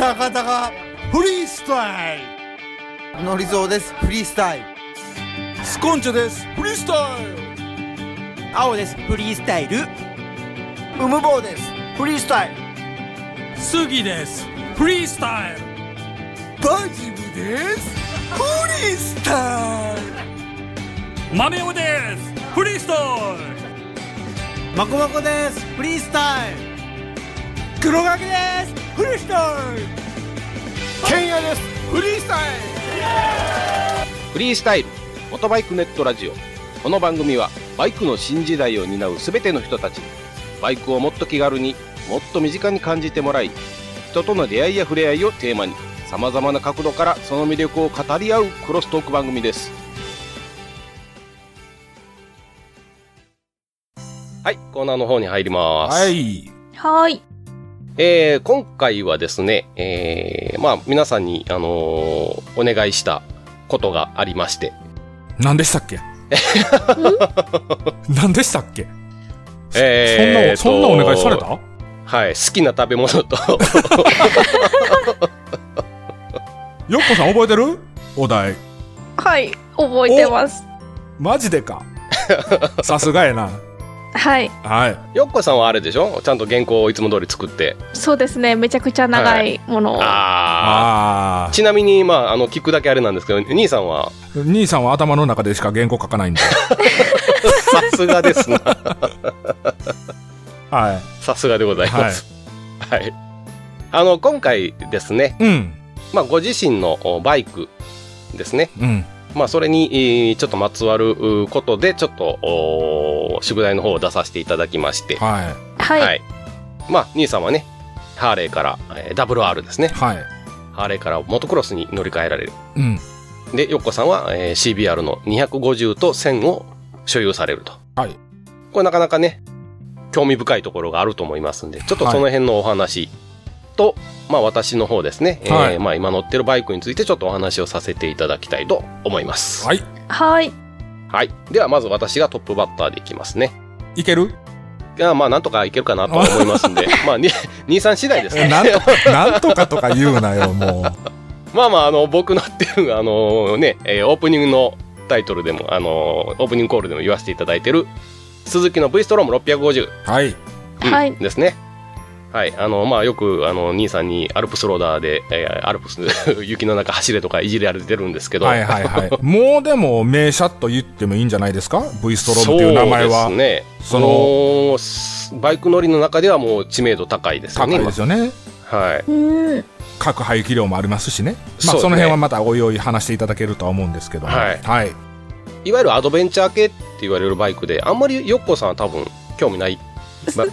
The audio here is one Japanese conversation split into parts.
高々フリースタイル。のりぞうです。フリースタイル。スコンチョです。フリースタイル。青です。フリースタイル。うむぼうです。フリースタイル。杉です。フリースタイル。バジルです。フリースタイル。豆尾です。フリースタイまこまこです。フリースタイル。黒垣ですフリースタイル。ケンヤです。フリースタイフリースタイル。オトバイクネットラジオ。この番組はバイクの新時代を担う全ての人たちにバイクをもっと気軽にもっと身近に感じてもらい人との出会いや触れ合いをテーマにさまざまな角度からその魅力を語り合うクロストーク番組です。はいコーナーの方に入ります、はい。はい。えー今回はですね、えーまあ皆さんに、あのーお願いしたことがありまして、何でしたっけ？何でしたっけ？えーとそんなそんなお願いされた？はい、好きな食べ物と、よっこさん覚えてる？お題。はい。覚えてます。マジでか。さすがやなはい。はいよっこさんはあれでしょ？ちゃんと原稿をいつも通り作って。そうですね。めちゃくちゃ長いものを。ああーちなみに、まあ、あの、聞くだけあれなんですけど、兄さんは、ー兄さんは頭の中でしか原稿書かないんで さすがですな。はさすがでございます。はい。あの、今回ですね、いうんまあ、ご自身のおバイクですね。うんまあ、それに、えーちょっとまつわるうことで、ちょっと、お宿題の方を出させていただきまして、ははい。まあ、兄さんはね、ハーレーから、えー WR ですねい。はいハーレーからモトクロスに乗り換えられる。うんで、よっこさんは、えー CBR の250と1000を所有されると。はい。これなかなかね、興味深いところがあると思いますんで、ちょっとその辺のお話と、まあ私の方ですね、はいえーまあ今乗ってるバイクについてちょっとお話をさせていただきたいと思います。はいはい。はい。ではまず私がトップバッターでいきますね。いける？いや、まあなんとかいけるかなと思いますんで、まあに兄さん次第ですね。なんとなんとかとか言うなよもう まあまあ、あの、僕のってる、あのね、えーオープニングのタイトルでも、あのオープニングコールでも言わせていただいてる、鈴木の V ストローム650、はいうんはいですね。はい。あの、まあ、よく、あの、兄さんにアルプスローダーで、えーアルプス、雪の中走れとかいじられてるんですけど、はいはいはい もうでも名車と言ってもいいんじゃないですか？V ストロームっていう名前はそうですね。そのバイク乗りの中ではもう知名度高いですよ高ね。いですよね今はい。うん。核排気量もありますしねまあそねその辺はまたおいおい話していただけるとは思うんですけどもはいはいいわゆるアドベンチャー系って言われるバイクで、あんまりヨッコさんは多分興味ない、ま、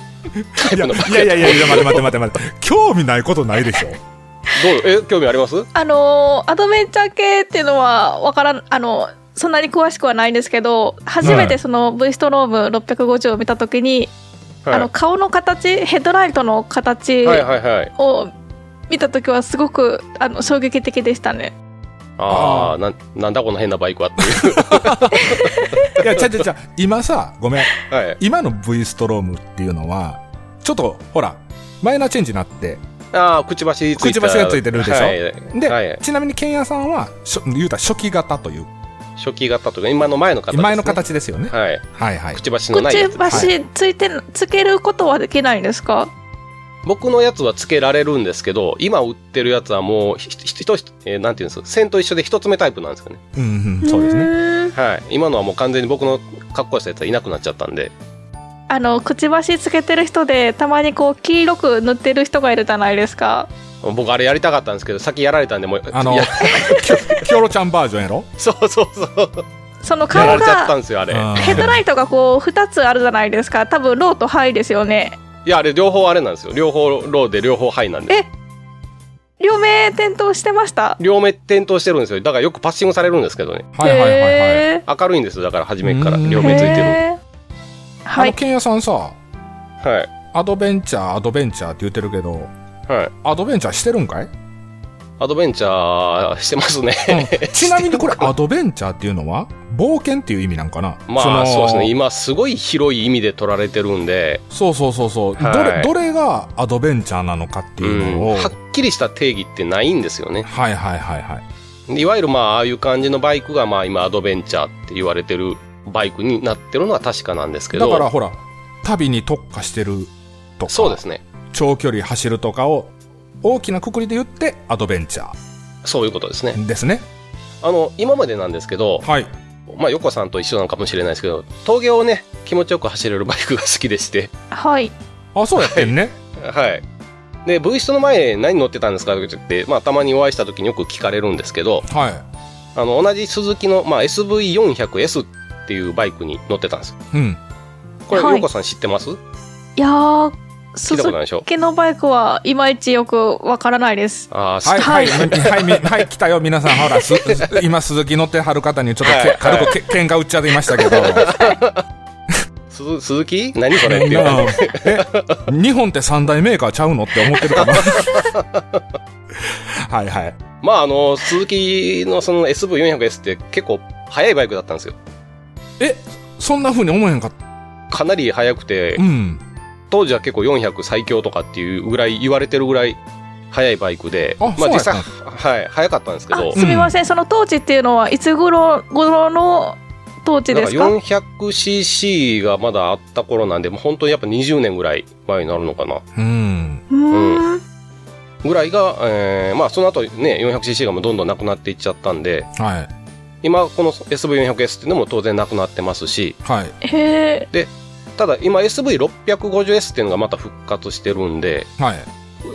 タイいやプのいやいやいやいや待って待って待って待って。興味ないことないでしょ？どう？え、興味あります？あのーアドベンチャー系っていうのは、わからん、あの、そんなに詳しくはないんですけど、初めてその V ストローム650を見たときに、はい。あの、顔の形、ヘッドライトの形はいはいはい。を見たときはすごく、あの、衝撃的でしたね。ああ、なん、なんだこの変なバイクはっていう。いやちゃちゃちゃ今さごめんはい。今の V ストロームっていうのはちょっとほらマイナーチェンジになってああ、くちばしついた。くちばしがついてるでしょ？はい。で、はい、ちなみにケンヤさんはしょ言うたら初期型という初期型とか、今の前の形です、ね。前の。形ですよねはい。はいはいくちばしのくないやつ。ちばしついて、つけることはできないんですか？僕のやつはつけられるんですけど、今売ってるやつはもう、ひひひとひえーなんていうんですか、線と一緒で一つ目タイプなんですよね。うんうんそうですねね。はい。今のはもう完全に僕の格好したやつはいなくなっちゃったんで。あの、くちばしつけてる人で、たまにこう、黄色く塗ってる人がいるじゃないですか。僕あれやりたかったんですけど、先やられたんで、もう、あのキョキョロちゃんバージョンやろ？そうそうそう。その顔が、ですよ、あれ。うんヘッドライトがこう、二つあるじゃないですか。多分、ローとハイですよね。いや、あれ両方あれなんですよ。両方ローで両方ハイなんで。え両目点灯してました？両目点灯してるんですよ。だからよくパッシングされるんですけどね。はいはいはいはいへ明るいんですよ。だから初めから両目ついてる。はい。あのケンヤさんさはい。アドベンチャーアドベンチャーって言ってるけどはい。アドベンチャーしてるんかい、アドベンチャーしてますね。うんちなみにこれ アドベンチャーっていうのは冒険っていう意味なんかな？まのあそうですね。今すごい広い意味で取られてるんで、そうそうそうそう、はいどれどれがアドベンチャーなのかってういうのん、を、はっきりした定義ってないんですよね。はいはいはいはい。いわゆるまあ、ああいう感じのバイクがまあ今アドベンチャーって言われてるバイクになってるのは確かなんですけど。だからほら、旅に特化してるとか、そうですね。長距離走るとかを大きなくくりで言ってアドベンチャそういうことですね。ーですね。あの、今までなんですけど、はい。まあ、横さんと一緒なのかもしれないですけど、峠をね、気持ちよく走れるバイクが好きでして、はい。あ、そうやってんね。はい。で、V ストの前何乗ってたんですか？って言って、まあ、たまにお会いした時によく聞かれるんですけど、はい。あの、同じ鈴木の、まあ、SV400S っていうバイクに乗ってたんです。うん。これ、はい横さん知ってます？いやー、聞いたことないでしょ？鈴木のバイクはいまいちよくわからないです。ああ、はい、は、はいいはい、みはい、来たよ、皆さん。ほら、す今、鈴木乗ってはる方にちょっとけ、はい軽くけ、喧嘩売っちゃっていましたけど。鈴鈴木？何それって日本って三大メーカーちゃうのって思ってるかな。はいはい。まあ、あの、鈴木のその SV400S って結構速いバイクだったんですよ。え、そんな風に思えへんかった？かなり速くてう、ん。当時は結構400最強とかっていうぐらい言われてるぐらい速いバイクで、あまあ実際、はい、速かったんですけあど、すみません、その当時っていうのはいつ頃頃の当時ですか？400cc がまだあった頃なんで、もう本当にやっぱ20年ぐらい前になるのかな。うん。うーん。ぐらいが、えーまあその後ね、400cc がもうどんどんなくなっていっちゃったんで、はい。今この SV400S っていうのも当然なくなってますし、はい。へえ。ただ今 SV650S っていうのがまた復活してるんで、はい。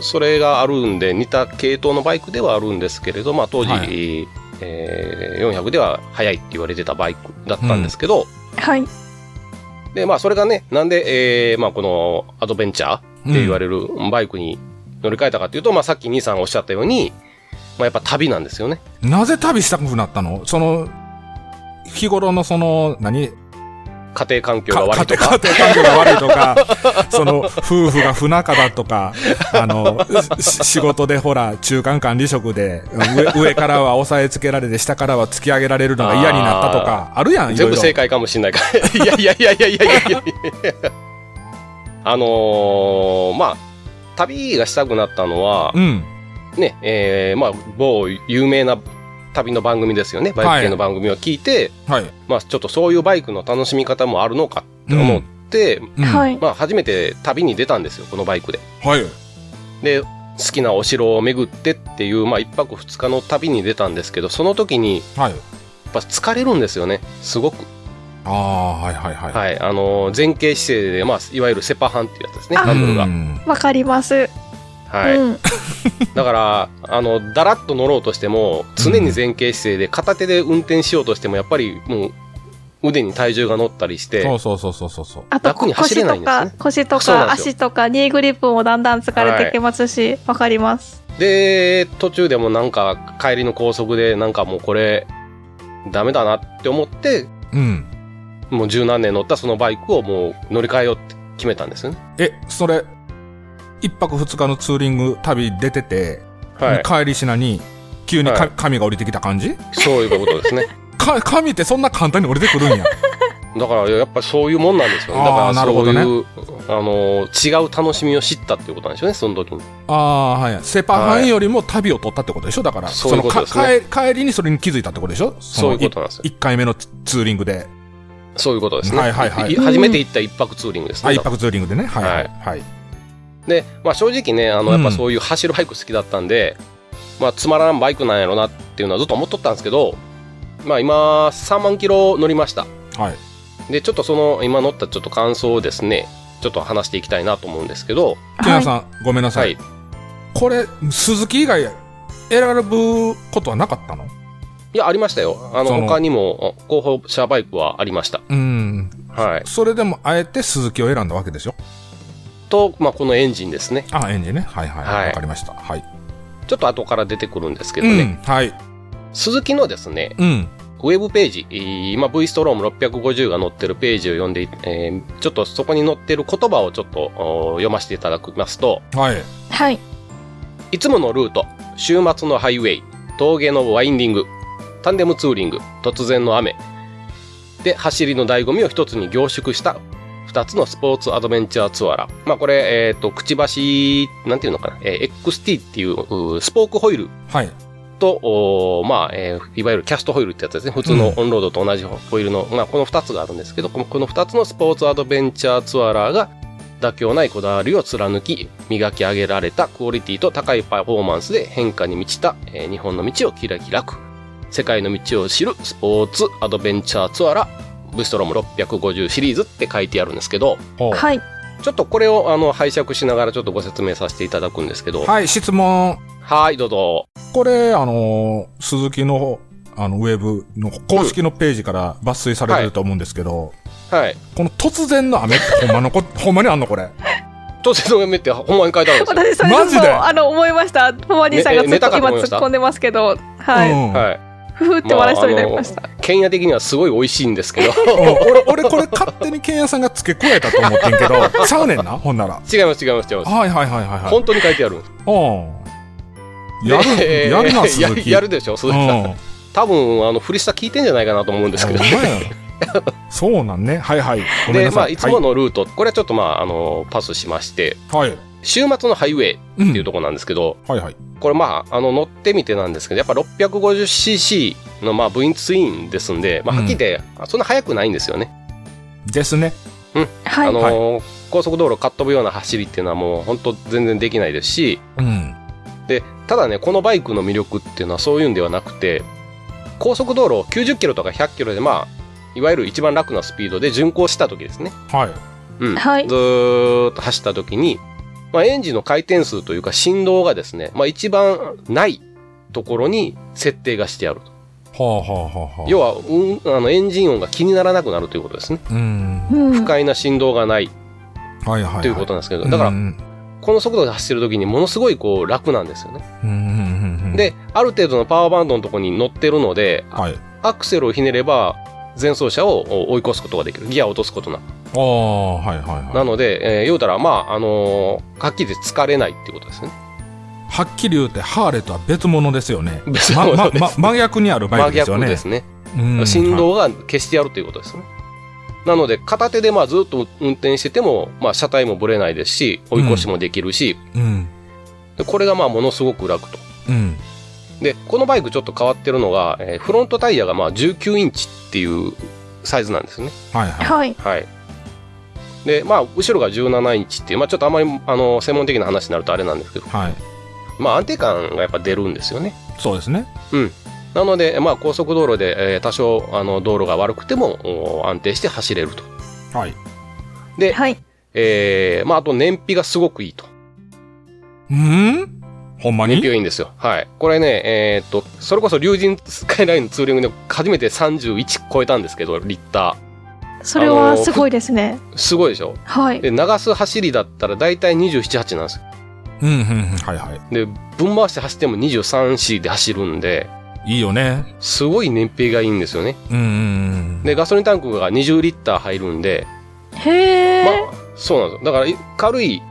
それがあるんで似た系統のバイクではあるんですけれど、まあ当時、はいえー400では速いって言われてたバイクだったんですけど、はい。で、まあそれがね、なんで、えーまあこのアドベンチャーって言われるバイクに乗り換えたかっていうと、まあさっき兄さんおっしゃったように、まあやっぱ旅なんですよね。なぜ旅したくなったの？その、日頃のその、何？家庭環境がか悪いとか？家庭環境が悪いとか、その、夫婦が不仲だとか、あの、し仕事でほら、中間管理職で、上上からは押さえつけられて、下からは突き上げられるのが嫌になったとか、あるやん。全部正解かもしれないから。いやいやいやいやいやいやいやあのーまあ、旅がしたくなったのは、うん。ね、えーまあ、某有名な旅の番組ですよね。バイク系の番組を聞いて、はい。まあ、ちょっとそういうバイクの楽しみ方もあるのかって思って、うんはい。まあ、初めて旅に出たんですよ、このバイクで。はい。で、好きなお城を巡ってっていう、まあ、一泊二日の旅に出たんですけど、その時に、はい。やっぱ疲れるんですよね、すごく。ああ、はいはいはい。はい。あのー前傾姿勢で、まあ、いわゆるセパハンっていうやつですね、あハンドルがう。んわかります。はい。うん。だから、あの、だらっと乗ろうとしても、常に前傾姿勢で、片手で運転しようとしても、やっぱりもう、腕に体重が乗ったりして、そうそうそうそうそうそう。あと、楽に走れないんですね腰とか、腰とか、足とか、ニーグリップもだんだん疲れてきますし、わ、かります。で、途中でもなんか、帰りの高速で、なんかもうこれ、ダメだなって思って、うん。もう十何年乗ったそのバイクをもう乗り換えようって決めたんですよね。え、それ、一泊二日のツーリング旅出てて、はい。帰りしなに、急にか、はい神が降りてきた感じ？そういうことですね。か、神ってそんな簡単に降りてくるんや。だから、やっぱそういうもんなんですよね。だから、そうなるほどねいう、あの、違う楽しみを知ったっていうことなんでしょ？うね、その時に。ああ、はい。セパハンよりも旅を取ったってことでしょ？だから、そういうことですねのか帰帰りにそれに気づいたってことでしょ？そういうことなんですよ。一回目のツツーリングで。そういうことですね。はいはいはい初めて行った一泊ツーリングですあ、ね。一泊ツーリングでね。はいはい。はい。で、まあ正直ね、あの、やっぱそういう走るバイク好きだったんで、まあつまらんバイクなんやろなっていうのはずっと思っとったんですけど、まあ今、3万キロ乗りました。はい。で、ちょっとその、今乗ったちょっと感想をですね、ちょっと話していきたいなと思うんですけど、木村さん、ごめんなさ。はいい。これ、鈴木以外選ぶことはなかったの？いや、ありましたよ。あの、その他にも候補者バイクはありました。うん。はい。それでも、あえて鈴木を選んだわけでしょ？と、まあこのエンジンですね。あ、エンジンね。はいはい。わ、はいかりました。はい。ちょっと後から出てくるんですけうどね、ん。はい。鈴木のですね、うん。ウェブページ、えー今 V ストローム650が載ってるページを読んで、えーちょっとそこに載ってる言葉をちょっとお読ませていただきますと、はい。はい。いつものルート、週末のハイウェイ、峠のワインディング、タンデムツーリング、突然の雨、で、走りの醍醐味を一つに凝縮した2つのスポーツアドベンチャーツアラ。まあこれ、えっ、と、くちばし、なんていうのかな、えー XT っていううスポークホイールはい。と、おーまあ、えーいわゆるキャストホイールってやつですね。普通のオンロードと同じホイールの、まあこの2つがあるんですけど、このこの2つのスポーツアドベンチャーツアラーが妥協ないこだわりを貫き、磨き上げられたクオリティと高いパフォーマンスで変化に満ちた、えー日本の道を切り開く。世界の道を知るスポーツアドベンチャーツアラ、ブストロム650シリーズって書いてあるんですけど、はい。ちょっとこれをあの拝借しながらちょっとご説明させていただくんですけど、はい、質問。はい、どうぞ。これ、あのー鈴木の、あの、ウェブの公式のページから抜粋されてると思うんですけど、はい。この突然の雨って ほんまのこ、ほんまにあんのこれ？当然の夢ってほんまに書いてあるんですよ。私、それマジで？あの、思いました。ポマディさんがずっねえネタと今かと思いました突っ込んでますけど、はい。うんはい。ふふって笑いそうになりました。ケンヤ的にはすごい美味しいんですけど、うん俺、俺これ勝手にケンヤさんが付け加えたと思ってんけど、ちゃうねんな、ほんなら。違います違います違います。はいはいはいはいはい。本当に書いてあるんです。うん。やる、で やるな、や鈴木。やるでしょ、鈴木さん。うん。多分、あの、フリスタ聞いてんじゃないかなと思うんですけど。ほんまやそうなんね。はいはい。ごめんで、なさい。まあ、いつものルート、これはちょっとまあ、あの、パスしまして、はい。はい。週末のハイウェイうんっていうところなんですけど、はいはい。これまあ、あの、乗ってみてなんですけど、やっぱ 650cc のまあ、部員ツインですんで、まあ、はっきり言って、そんな速くないんですよね。ですね。はい。あのー高速道路をかっ飛ぶような走りっていうのはもう本当全然できないですし、うん。で、ただね、このバイクの魅力っていうのはそういうんではなくて、高速道路を90キロとか100キロでまあ、いわゆる一番楽なスピードで巡航した時ですね。はい。うん。はいずーっと走った時に、まあ、エンジンの回転数というか振動がですね、まあ一番ないところに設定がしてあると。はあはあはあはあ。要は、うん、あの、エンジン音が気にならなくなるということですね。不快な振動がないはいはいはい。ということなんですけど、だからう、んこの速度で走ってる時にものすごいこう楽なんですよね。うんうんうんうん。、で、ある程度のパワーバンドのところに乗ってるので、はい。アクセルをひねれば、前走車を追い越すことができる。ギアを落とすことなく。ああ、はいはいはい。なので、えー言うたら、まあ、あのーはっきり疲れないっていうことですね。はっきり言うて、ハーレーとは別物ですよね。別物ま、ですま、ま、真逆にあるバイ真クですよね。逆ですね。うん振動が消してやるということですね。なので、片手でまあずっと運転してても、まあ車体もぶれないですし、追い越しもできるし、うん。でこれがまあものすごく楽と。うん。で、このバイクちょっと変わってるのが、えーフロントタイヤがまあ19インチっていうサイズなんですね。はいはい。はい。はい。で、まあ、後ろが17インチっていう、まあちょっとあまり、あの、専門的な話になるとあれなんですけど、はい。まあ安定感がやっぱ出るんですよね。そうですね。なので、まあ高速道路で、えー多少、あの、道路が悪くてもお安定して走れると。はい。で、はい。えーまああと燃費がすごくいいと。うん？ほんまに？燃費がいいんですよ。はい。これね、えーっと、それこそ竜神スカイラインのツーリングで初めて31超えたんですけど、リッタそれはすごいですね。ー。すごいでしょ？はい。で、流す走りだったら大体27、8なんですよ。うん、うん、うん。はいはい。で、分回して走っても23、4で走るんで、いいよね。すごい燃費がいいんですよね。うん、うんうん。で、ガソリンタンクが20リッター入るんで、へえ。まあ、そうなんですよ。だから、軽い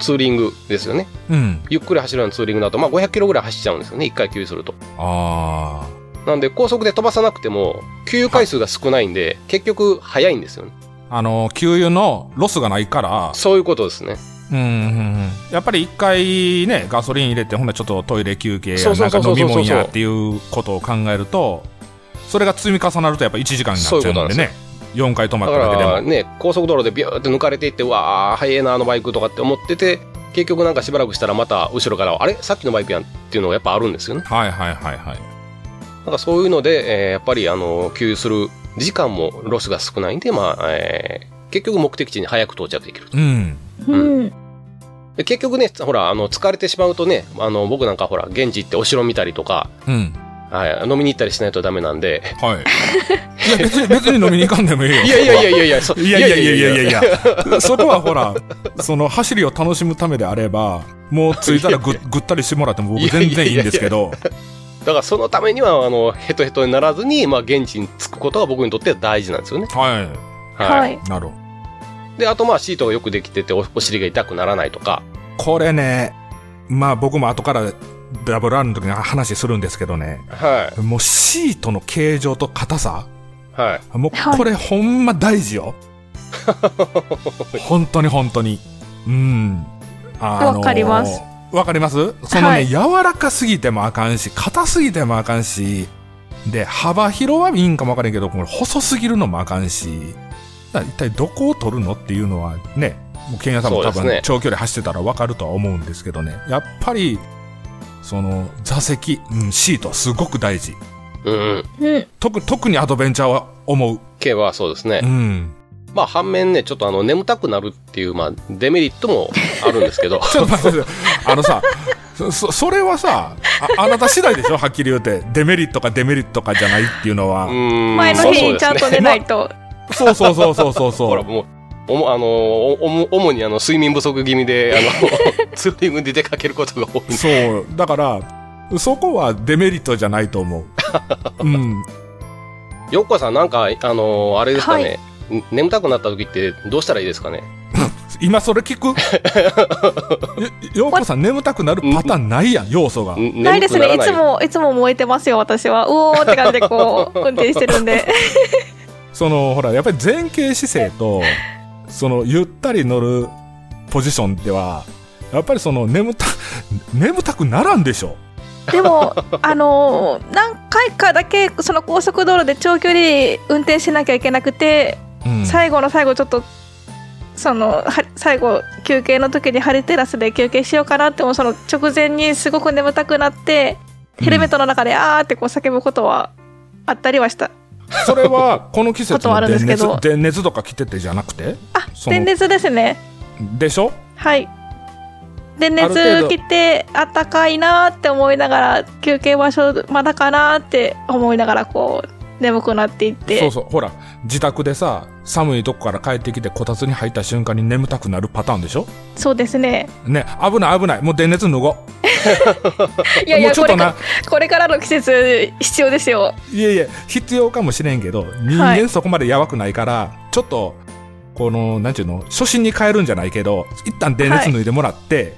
ツーリングですよね。うん。ゆっくり走るようなツーリングだと、まあ500キロぐらい走っちゃうんですよね。1回給油すると。あなんで、高速で飛ばさなくても、給油回数が少ないんで、結局、早いんですよね。あ。あの、給油のロスがないから、そういうことですね。うん、うん、うん。やっぱり一回ね、ガソリン入れて、ほんならちょっとトイレ休憩や、なかうんそうそうそう飲み物やっていうことを考えると、それが積み重なるとやっぱ1時間になっちゃうのでね。4回止まだっただけでも。からね、高速道路でビューって抜かれていって、うわー、速えな、あのバイクとかって思ってて、結局なんかしばらくしたらまた後ろから、あれ？さっきのバイクやんっていうのがやっぱあるんですよね。はいはいはいはい。なんかそういうので、えーやっぱりあの、給油する時間もロスが少ないんで、まあ、えー結局目的地に早く到着できると。うん。うん。で結局ね、ほら、あの、疲れてしまうとね、あの、僕なんかほら、現地行ってお城見たりとか、うん。はい、飲みに行ったりしないとダメなんで、はい。いや、別に、別に飲みに行かんでもいいよ。いやいやいやいやいや、そいやいやいやいやいやいや。そこはほら、その走りを楽しむためであれば、もう着いたらぐぐったりしてもらっても僕全然いいんですけど。だからそのためには、あの、ヘトヘトにならずに、まあ、現地に着くことが僕にとっては大事なんですよね。ははい。い。なるほど。で、あとまあ、シートがよくできててお、お尻が痛くならないとか、これね、まあ僕も後からダブル R の時に話するんですけどね、はもうシートの形状と硬さ、い。はい。もうはいこれほんま大事よ。本当に本当に。うん。あわかります。わかります？そのね、はい柔らかすぎてもあかんし、硬すぎてもあかんし、で、幅広はいいんかもわからんけど、これ細すぎるのもあかんし、一体どこを取るのっていうのはね、もう、ケンヤさんも多分、ね長距離走ってたらわかるとは思うんですけどね、やっぱり、その、座席、うん、シート、すごく大事。うんうん。うん。特、特にアドベンチャーは思う。系はそうですね。うん。まあ反面ね、ちょっとあの、眠たくなるっていう、まあ、デメリットもあるんですけど。ちょっと待って、あのさ、そ、そそれはさ、あ、あなた次第でしょ？はっきり言うて。デメリットかデメリットかじゃないっていうのは。うん前の日にちゃんと寝ないと。そうそうそうそうそうそほら、う。もう、おも、あのおお主にあの、睡眠不足気味で、あの、ツーリングで出かけることが多い。そう。だから、そこはデメリットじゃないと思う。うん。よっこさん、なんか、あのあれですかね、はん眠たくなった時ってどうしたらいいですかね？今それ聞く？よようこさん眠たくなるパターンないやん、要素が。んないですね。いつも、いつも燃えてますよ、私は。うおーって感じでこう、運転してるんで。その、ほら、やっぱり前傾姿勢と、その、ゆったり乗るポジションでは、やっぱりその、眠た、眠たくならんでしょ。でも、あのー何回かだけ、その高速道路で長距離運転しなきゃいけなくて、うん。最後の最後ちょっと、その、は最後、休憩の時にハリテラスで休憩しようかなっても、その直前にすごく眠たくなって、ヘルメットの中で、あーってこう叫ぶことはあったりはした。それは、この季節の電熱るんですけど、電熱とか来ててじゃなくて？あ、電熱ですね。でしょ？はい。電熱来てあったかいなーって思いながら休憩場所まだかなーって思いながらこう眠くなっていって。そうそう。ほら、自宅でさ、寒いとこから帰ってきてこたつに入った瞬間に眠たくなるパターンでしょ？そうですね。ね、危ない危ない。もう電熱脱ご いやいもうちょっとな。やこれからの季節必要ですよ。う。いやいや、必要かもしれんけど、人間そこまでやばくないから、ちょっと、この、なんちゅうの、初心に変えるんじゃないけど、一旦電熱脱いでもらって、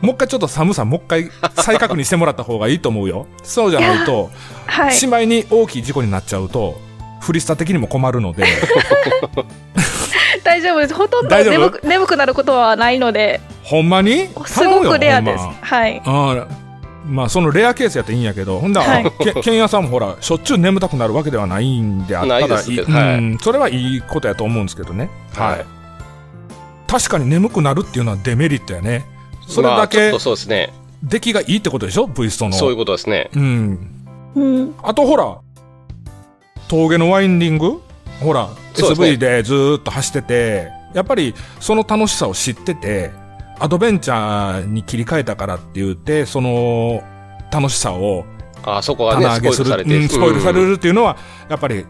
もう一回ちょっと寒さ、もう一回再確認してもらった方がいいと思うよ。そうじゃないと、はい。しまいに大きい事故になっちゃうと、フリスタ的にも困るので、大丈夫です。ほとんど眠く眠くなることはないので。ほんまに？すごくレアです。はい。ああまあ、そのレアケースやっていいんやけど、ほんだら、はい。けケンヤさんもほら、しょっちゅう眠たくなるわけではないんであったらそれはいいことやと思うんですけどね。はい。はい。確かに眠くなるっていうのはデメリットやね。それだけそうですね。出来がいいってことでしょ ?V ストの。そういうことですね。うん。うんあとほら、峠のワインディング？ほら、SV でずーっと走ってて、やっぱりその楽しさを知ってて、アドベンチャーに切り替えたからって言って、その楽しさをあそこはね、棚上げする、スポイルされて。うんスポイルされうんるっていうのは、やっぱり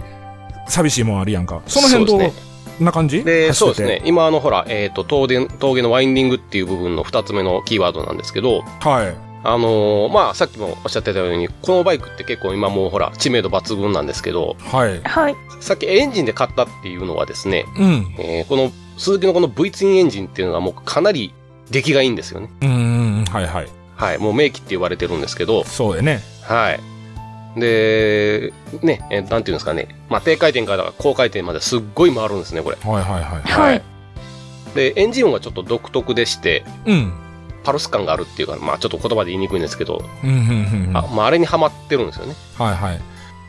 寂しいもんあるやんか。その辺どそうですんな感じ？で、そうですね。今、あの、ほら、えっ、と、峠、峠のワインディングっていう部分の二つ目のキーワードなんですけど、はい。あのーまあ、さっきもおっしゃってたように、このバイクって結構今もうほら、知名度抜群なんですけど、はい。はいさっきエンジンで買ったっていうのはですね、うん。えーこの、鈴木のこの V ツインエンジンっていうのはもうかなり出来がいいんですよね。うんはいはい。はい。もう名機って言われてるんですけど、そうやね。はい。で、ね、えーなんていうんですかね。まあ、低回転から高回転まですっごい回るんですね、これ。はいはいはい。はいで、エンジン音がちょっと独特でして、うん。パルス感があるっていうか、まあ、ちょっと言葉で言いにくいんですけど、うんうんうんうん。あまあ、あれにはまってるんですよね。はいはい。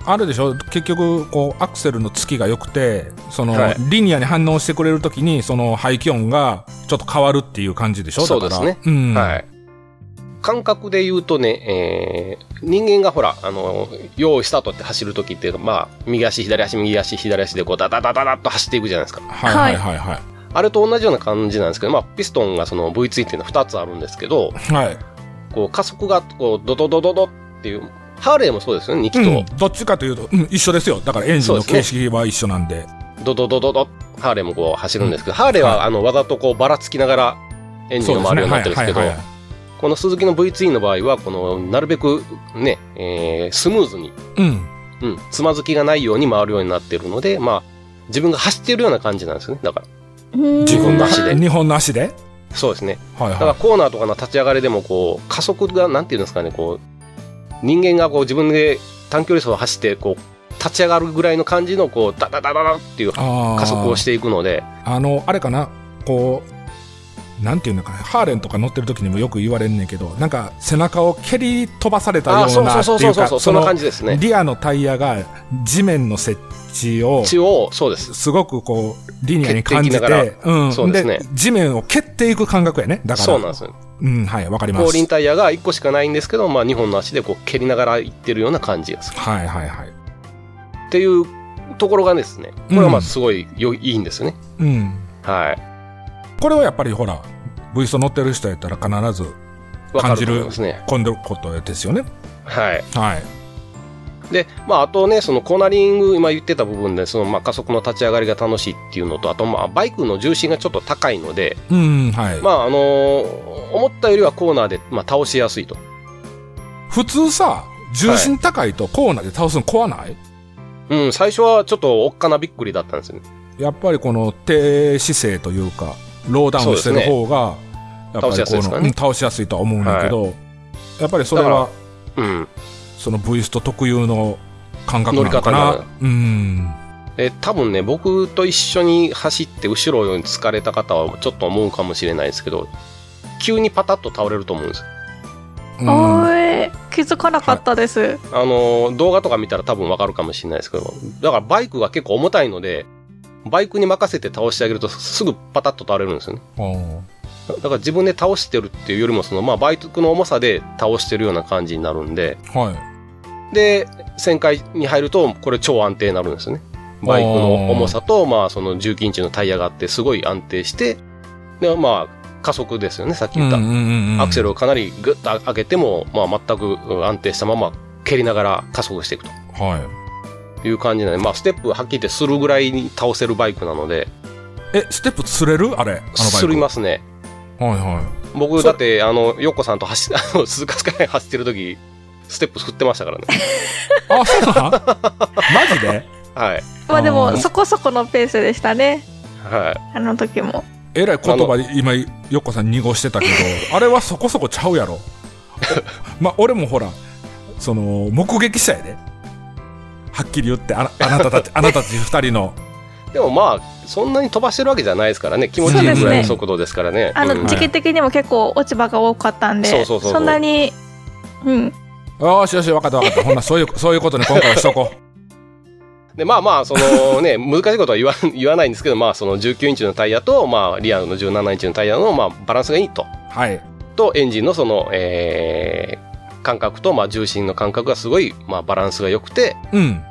あるでしょ？結局、こう、アクセルの付きが良くて、その、はいリニアに反応してくれるときに、その排気音がちょっと変わるっていう感じでしょ？そうですねうん。はい。感覚で言うとね、えー人間がほら、あの、用意スタートって走るときって、まあ、右足、左足、右足、左足でこう、ダダダダダッと走っていくじゃないですか。はいはいはいはい。あれと同じような感じなんですけど、まあ、ピストンがその V ツインっていうのは2つあるんですけど、はい。こう、加速が、こう、ドドドドドっていう、ハーレーもそうですよね、2気と。うん、どっちかというと、うん、一緒ですよ。だからエンジンのそうです形式は一緒なんで。ドドドドドハーレーもこう走るんですけど、ハーレーは、はいあの、わざとこう、ばらつきながら、エンジンが回るようになってるんですけど、はいはいはいこの鈴木の V ツインの場合は、この、なるべくね、えースムーズに、うん。うん、つまずきがないように回るようになってるので、まあ、自分が走ってるような感じなんですよね。だから、自分の足で？日本の足で？そうですね。はいだからはコーナーとかの立ち上がりでも、こう、加速が、なんていうんですかね、こう、人間がこう自分で短距離走を走って、こう、立ち上がるぐらいの感じのこうダダダダダっていう加速をしていくので。あの、あれかな、こう、なんていうのかな、ハーレンとか乗ってる時にもよく言われんねんけど、なんか背中を蹴り飛ばされたようなっていうか、そうそうそんな感じですねリアのタイヤが地面の設置を、一応そうですすごくこう、リニアに感じてうん。そうですね地面を蹴っていく感覚やね。だから。そうなんですようん、はい、わかります。後輪タイヤが1個しかないんですけど、まあ、2本の足でこう蹴りながらいってるような感じがするはいはいはい。っていうところがですねこれはまあすごい良い,、いいんですよねうん。はいこれはやっぱりほら、ブイスト乗ってる人やったら必ず感じるねこんでることですよね。はいはい。で、まあ、あとね、そのコーナリング、今言ってた部分で、そのまあ加速の立ち上がりが楽しいっていうのと、あとまあバイクの重心がちょっと高いので、うん、はい。まああのー思ったよりはコーナーで、まあ、倒しやすいと。普通さ、重心高いとコーナーで倒すの怖ない、うん、最初はちょっとおっかなびっくりだったんですよね。やっぱりこの低姿勢というか、ローダウンしてる方が、やっぱり倒しやすいですかねうん倒しやすいとは思うんだけど、やっぱりそれは、うん。その V スト特有の感覚なのか乗り方な。うん。え、多分ね、僕と一緒に走って後ろに疲れた方はちょっと思うかもしれないですけど、急にパタッと倒れると思うんですよ。うんおーい気づかなかったです。あのー動画とか見たら多分わかるかもしれないですけど、だからバイクが結構重たいので、バイクに任せて倒してあげるとすぐパタッと倒れるんですよね。うんだから自分で倒してるっていうよりも、その、まあ、バイクの重さで倒してるような感じになるんで、はい。で、旋回に入ると、これ超安定になるんですよね。バイクの重さと、まあ、その19インチのタイヤがあって、すごい安定して、で、まあ、加速ですよね、さっき言った。アクセルをかなりグッと上げても、まあ、全く安定したまま蹴りながら加速していくとはい。いう感じなので、まあ、ステップはっきり言ってするぐらいに倒せるバイクなので、え、ステップ釣れる？あれあのバイク。すりますね。はいはい。僕、だって、あの、ヨッコさんと走、あの、鈴鹿スカイ走ってる時、ステップ振ってましたからね。あ、そうなん？マジで？はい。まあでもそこそこのペースでしたね。はい。あの時も。えらい言葉で今、よっこさん濁してたけど、あれはそこそこちゃうやろ。まあ、俺もほら、その、目撃者やで。はっきり言って、あなあなたたち、あなたたち二人の。でもまあ、そんなに飛ばしてるわけじゃないですからね。気持ちいいぐらいの速度ですからね。あの、うん時期的にも結構落ち葉が多かったんで、そうそうそうそうんなに、うん。よしよし、わかったわかった。ほんな、そういう、そういうことね、今回はしとこう。で、まあまあ、そのね、難しいことは言わ言わないんですけど、まあ、その19インチのタイヤと、まあ、リアの17インチのタイヤの、まあ、バランスがいいと。はい。と、エンジンのその、えー、感覚と、まあ、重心の感覚がすごい、まあ、バランスが良くて、うん。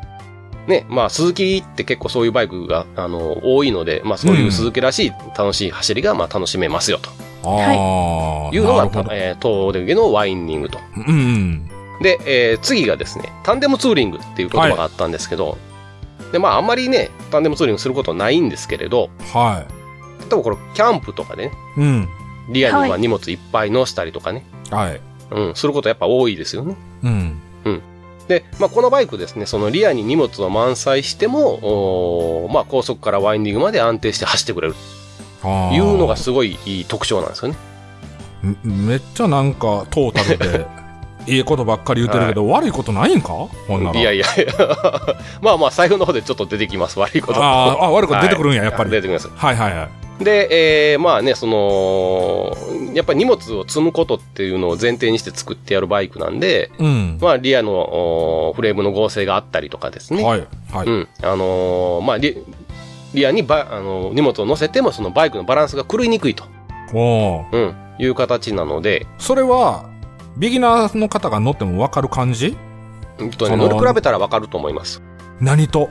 ね、まあ、鈴木って結構そういうバイクが、あの、多いので、まあ、そういう鈴木らしい楽しい走りが、まあ、楽しめますよ、とああ、いうのが。えー、東出家のワインディングと。うんうん。で、で、えー次がですね、タンデムツーリングっていう言葉があったんですけど、で、まあ、あんまりね、タンデムツーリングすることないんですけれど、は例えばこれ、キャンプとかでね、い。うん。リアにまはいあ荷物いっぱい乗せたりとかね、はい。うん、することやっぱ多いですよね。うん。で、まあ、このバイクですね、そのリアに荷物を満載しても、まあ、高速からワインディングまで安定して走ってくれるいうのがすごいいい特徴なんですよね。めめっちゃなんかトータルでいい ことばっかり言ってるけど、悪いことないんか？ほんなら。いやいや まあまあ、最後の方でちょっと出てきます、悪いこと。あーあ、悪いこと出てくるんや、はいやっぱり。出てきます。はいはいはい。で、えーまあね、その、やっぱり荷物を積むことっていうのを前提にして作ってやるバイクなんで、うん。まあ、リアのおフレームの合成があったりとかですね。はい。はい。うん。あのーまあリ、リアにバあの荷物を乗せても、そのバイクのバランスが狂いにくいと、おーうん、いう形なので、それは、ビギナーの方が乗っても分かる感じ？うんとね、乗り比べたらわかると思います。何と？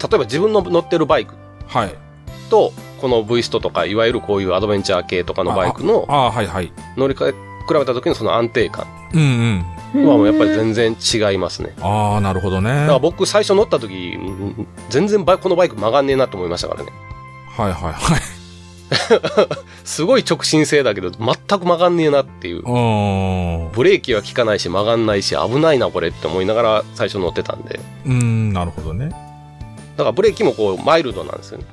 例えば自分の乗ってるバイクはい。と、この V ストとか、いわゆるこういうアドベンチャー系とかのバイクのああ、はいはい。乗り比べた時のその安定感うんうん。はもうやっぱり全然違いますね。ああ、なるほどね。だから僕最初乗った時、うん全然バイこのバイク曲がんねえなと思いましたからね。はいはいはい。すごい直進性だけど、全く曲がんねえなっていう。ブレーキは効かないし曲がんないし危ないなこれって思いながら最初乗ってたんで。うーん、なるほどね。だからブレーキもこうマイルドなんですよね。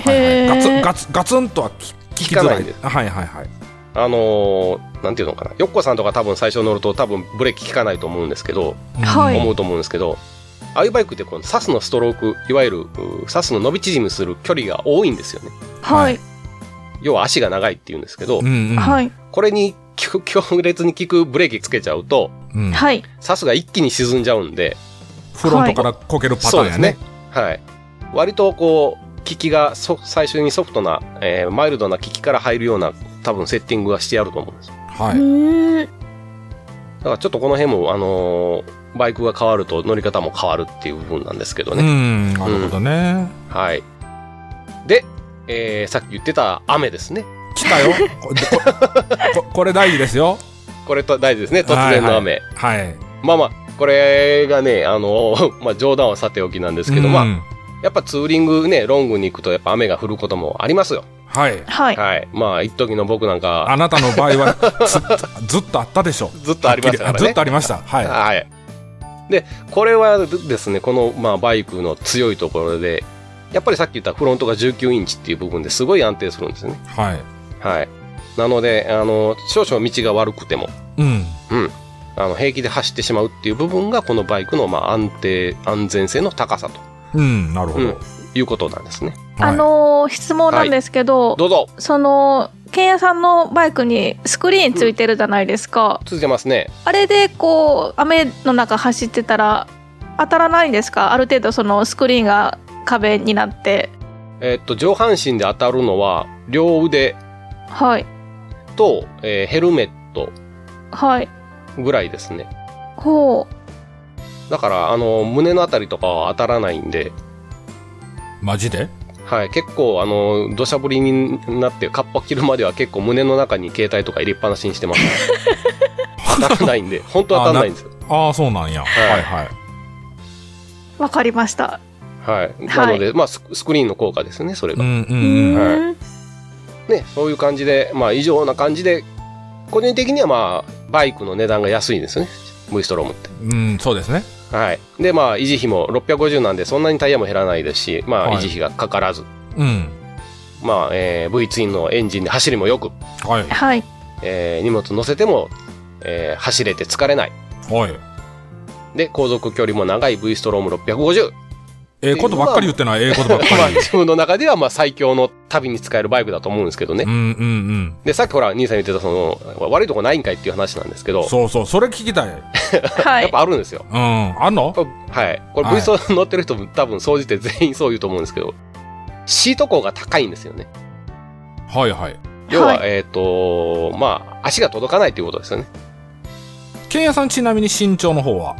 はいはい、ガツン、ガツン、ガツンとは聞きづらい効かないんですはいはいはい。あのーなんていうのかな。ヨッコさんとか多分最初乗ると多分ブレーキ効かないと思うんですけど、うんはい思うと思うんですけど、ああいうバイクってこのサスのストローク、いわゆるうサスの伸び縮みする距離が多いんですよね。はい。要は足が長いって言うんですけど、うんうん。はい。これに強 強烈に効くブレーキつけちゃうと、うん。はい。サスが一気に沈んじゃうんで、フロントからこけるパターンやね。はい。割とこう、効きがそ最初にソフトな、えーマイルドな効きから入るような多分セッティングはしてあると思うんです。うはい。だからちょっとこの辺も、あのーバイクが変わると乗り方も変わるっていう部分なんですけどうね。ん、なるほどね。はい。で、えーさっき言ってた雨ですね。来たよ。ここれ大事ですよ。これと大事ですね、突然の雨。はい。まあまあ、これがね、あのーまあ冗談はさておきなんですけど、まあ、うんやっぱツーリングね、ロングに行くとやっぱ雨が降ることもありますよ。はい。はい。はい。まあ、一時の僕なんか、あなたの場合はずずっとあったでしょ。ずっとありましたからね。ずっとありました。はい。はい。で、これはですね、この、まあ、バイクの強いところで、やっぱりさっき言ったフロントが19インチっていう部分ですごい安定するんですね。はい。はい。なので、あの、少々道が悪くても、うん。うん。あの、平気で走ってしまうっていう部分が、このバイクの、まあ、安定、安全性の高さとうん、なるほど。うんいうことなんですね。はいあのー質問なんですけど、どうぞ、その、ケンヤさんのバイクにスクリーンついてるじゃないですか。続いてますね。あれでこう、雨の中走ってたら当たらないんですか？ある程度そのスクリーンが壁になって。えっと、上半身で当たるのは、両腕はい。と、えーヘルメットはい。ぐらいですね。ほう。だから、あの、胸のあたりとかは当たらないんで、マジで？はい、結構、あの、土砂降りになって、カッパ着るまでは結構胸の中に携帯とか入れっぱなしにしてます。当たらないんで、本当当たらないんですよ。ああ、そうなんや。はいはいはい。わかりました。はい。なので、まあス、スクリーンの効果ですね、それが。うんうんううん。ーん。ね、そういう感じで、まあ、異常な感じで、個人的にはまあ、バイクの値段が安いんですよね。V ストロームって。うん、そうですね。はい。で、まあ、維持費も650なんで、そんなにタイヤも減らないですし、まあ、はい維持費がかからず、うん。まあ、えー V ツインのエンジンで走りもよく、はい。はい。えー荷物乗せても、えー走れて疲れない。はい。で、航続距離も長い V ストローム650。ええことばっかり言ってない、ええことばっか まあ、り。自分の中ではまあ最強の旅に使えるバイクだと思うんですけどねうん。うんうん。で、さっきほら、兄さん言ってたその、悪いとこないんかいっていう話なんですけど、そうそう、それ聞きたい。はいやっぱ。あるんですよ。うん。あんの？これはい。これはい V スト乗ってる人多分総じて全員そう言うと思うんですけど、シート高が高いんですよね。はいはい。要は、はいえっ、と、まあ、足が届かないということですよね。ケンヤさんちなみに身長の方は？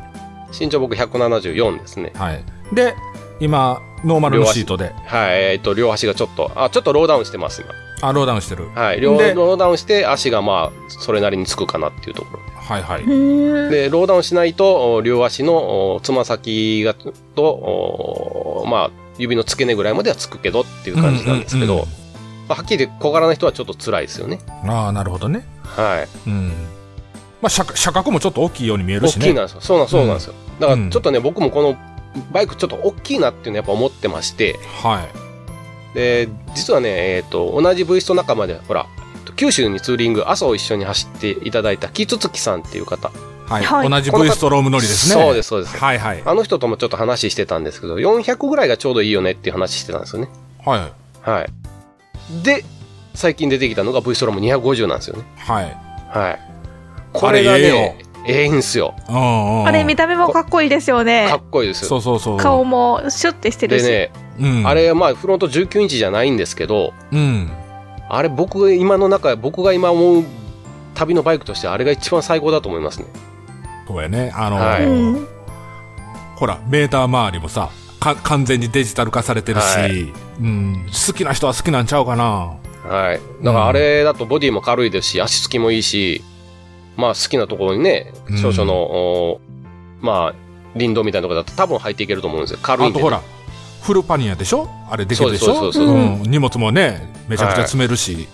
身長僕174ですね。はい。で、今、ノーマルのシートで、はい。えっ、と、両足がちょっと、あ、ちょっとローダウンしてます、今。あ、ローダウンしてる。はい。両でローダウンして、足がまあ、それなりにつくかなっていうところ。はいはい。で、ローダウンしないと、お両足のおつま先がと、おまあ、指の付け根ぐらいまではつくけどっていう感じなんですけど、うんうんうんまあ、はっきり言って小柄な人はちょっと辛いですよね。ああ、なるほどね。はい。うん。まあ、車車格もちょっと大きいように見える大しね。きいなんですよ。そうなんそうなんですよ。だからうんちょっとね、僕もこのバイクちょっと大きいなっていうのはやっぱ思ってまして、はい。で、実はね、えっ、と、同じ V スト仲間で、ほら、九州にツーリング、阿蘇を一緒に走っていただいた木津月さんっていう方。はい。はい同じ V 方ストローム乗りですね。そうです、そうです。はいはい。あの人ともちょっと話してたんですけど、400ぐらいがちょうどいいよねっていう話してたんですよね。はい。はい。で、最近出てきたのが V ストローム250なんですよね。はい。はい。これがね、ええんすよ。あれ見た目もかっこいいですよねかっ。こいいですよ。そうそうそう。顔もシュッてしてるし。でね、あれ、まあ、フロント19インチじゃないんですけど、あれ僕今の中、僕が今思う旅のバイクとしてあれが一番最高だと思いますね。そうやね。あの。ほら、メーター周りもさ、完全にデジタル化されてるし、好きな人は好きなんちゃうかな。はい。だからあれだとボディも軽いですし、足つきもいいし、まあ好きなところにねうん、少々の、おまあ、林道みたいなところだと多分入っていけると思うんですよ。軽いんで、あとほら、フルパニアでしょ？あれできるでしょ？そうそうそうそううん。荷物もね、めちゃくちゃ詰めるし。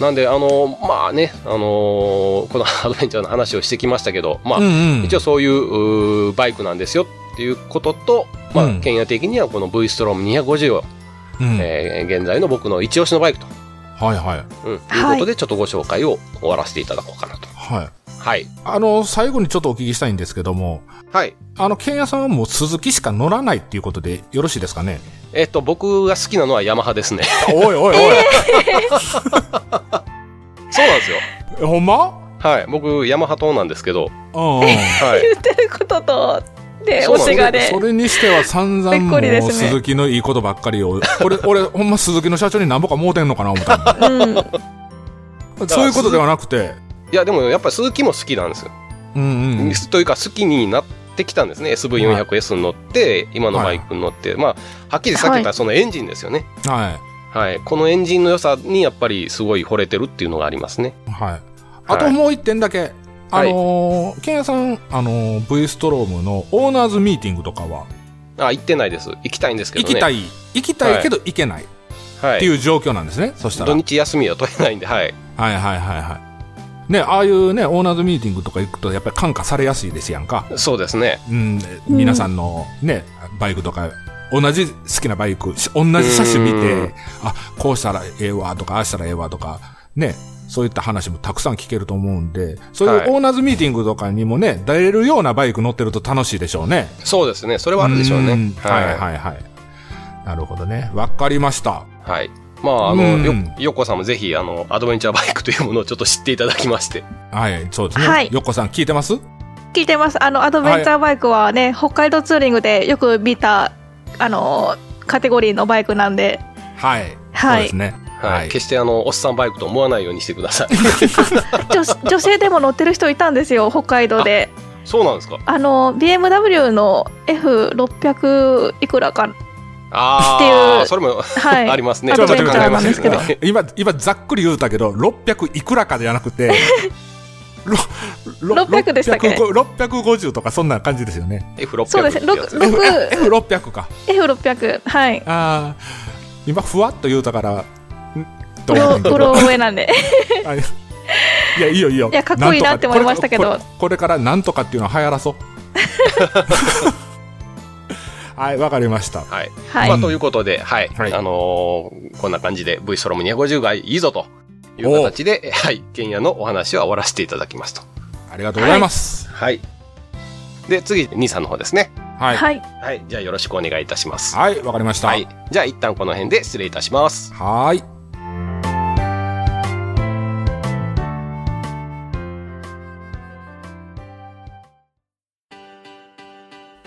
なんで、あのまあね、あのーこのアドベンチャーの話をしてきましたけど、まあ、うんうん。一応そういうバイクなんですよっていうことと、まあ、うん。剣野的にはこの V ストローム250を、うん。えー現在の僕の一押しのバイクと、はいはい。うん、いうことでちょっとご紹介を終わらせていただこうかなと。はい。はい。あの、最後にちょっとお聞きしたいんですけども、はい。あの、ケンヤさんはもう鈴木しか乗らないっていうことでよろしいですかね？えっと、僕が好きなのはヤマハですね。おいおいおい。そうなんですよ。えほんま？はい。僕、ヤマハ党なんですけど、うんうん。はい。言ってることと、で、そうなんです推しがねそ。れにしては散々もう鈴木のいいことばっかりを、これ、俺、ほんま鈴木の社長に何ぼかもうてんのかな思ったのうん。そういうことではなくて、いや、でもやっぱり鈴木も好きなんですよ。うんうん。というか、好きになってきたんですね。SV400S に乗って、今のバイクに乗って。まあ、はっきりさっき言ったそのエンジンですよね。はい。はい。このエンジンの良さにやっぱりすごい惚れてるっていうのがありますね。はい。あともう一点だけ。あはいのー、ケンヤさん、あのー、V ストロームのオーナーズミーティングとかは、あ、行ってないです。行きたいんですけどね。行きたい、行きたいけど行けないっはい。ていう状況なんですね。そしたら。土日休みは取れないんで、はい。はいはいはいはい。ね、ああいうね、オーナーズミーティングとか行くと、やっぱり感化されやすいですやんか。そうですね。うん、皆さんのね、バイクとか、同じ好きなバイク、し同じ車種見うてん、あ、こうしたらええわとか、ああしたらええわとか、ね、そういった話もたくさん聞けると思うんで、そういうはいオーナーズミーティングとかにもね、出れるようなバイク乗ってると楽しいでしょうね。そうですね。それはあるでしょうねん。はいははいはい。なるほどね。わかりました。い。はい。まあ、あの、うんよ、よっこさんもぜひ、あの、アドベンチャーバイクというものをちょっと知っていただきまして。はい、そうですね。はいよっこさん聞いてます？聞いてます。あの、アドベンチャーバイクはね、北海道ツーリングでよく見た、あの、カテゴリーのバイクなんで、はい。はいそうですね。はい。はい。決して、あの、おっさんバイクと思わないようにしてください。女女性でも乗ってる人いたんですよ、北海道で。そうなんですか？あの、BMW の F600 いくらか、あっていうあ、それも、はい。ありますね。ちょっと考えましたけどね今、今ざっくり言うたけど、600いくらかじゃなくて、ろろ600でしたっけ？600 650とかそんな感じですよね。F600 そうですね、ってやつ6 6 F600 か。F600、はい。ああ、今ふわっと言うたから、んと思うねんけどグロ上なんで。はいいや、いいよいいよ。いやかっこいいなって思いましたけどこれこれこれからなんとかっていうのは流行らそう。はい、わかりました。はい。はい。まあ、ということで、はい。はいあのーこんな感じで V ストロム250がいいぞという形で、はい。ケンヤのお話は終わらせていただきますと。ありがとうございます。はい。で、次、兄さんの方ですね。はい。はい、はい。はい。じゃあよろしくお願いいたします。わかりました。はい。じゃあ一旦この辺で失礼いたします。はーい。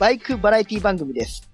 バイクバラエティ番組です。